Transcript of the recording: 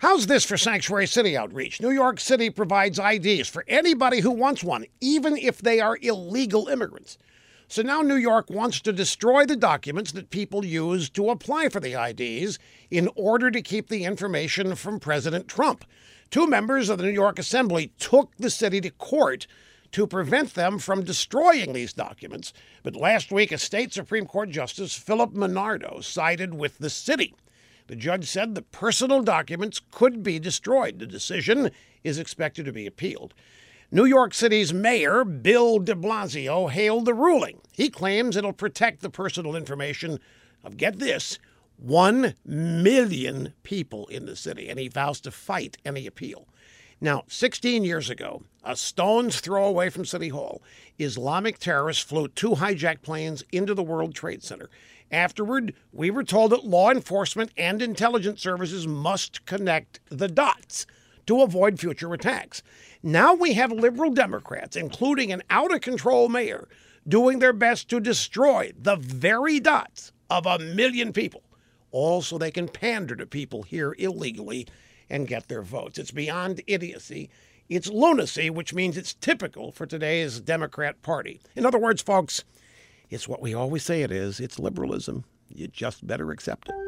How's this for Sanctuary City outreach? New York City provides IDs for anybody who wants one, even if they are illegal immigrants. So now New York wants to destroy the documents that people use to apply for the IDs in order to keep the information from President Trump. Two members of the New York Assembly took the city to court to prevent them from destroying these documents. But last week, a state Supreme Court Justice, Philip Minardo, sided with the city. The judge said the personal documents could be destroyed. The decision is expected to be appealed. New York City's mayor, Bill de Blasio, hailed the ruling. He claims it'll protect the personal information of, get this, 1 million people in the city, and he vows to fight any appeal. Now, 16 years ago, a stone's throw away from City Hall, Islamic terrorists flew two hijacked planes into the World Trade Center. Afterward, we were told that law enforcement and intelligence services must connect the dots to avoid future attacks. Now we have liberal Democrats, including an out of control mayor, doing their best to destroy the very dots of a million people, all so they can pander to people here illegally and get their votes. It's beyond idiocy. It's lunacy, which means it's typical for today's Democrat Party. In other words, folks, it's what we always say it is it's liberalism. You just better accept it.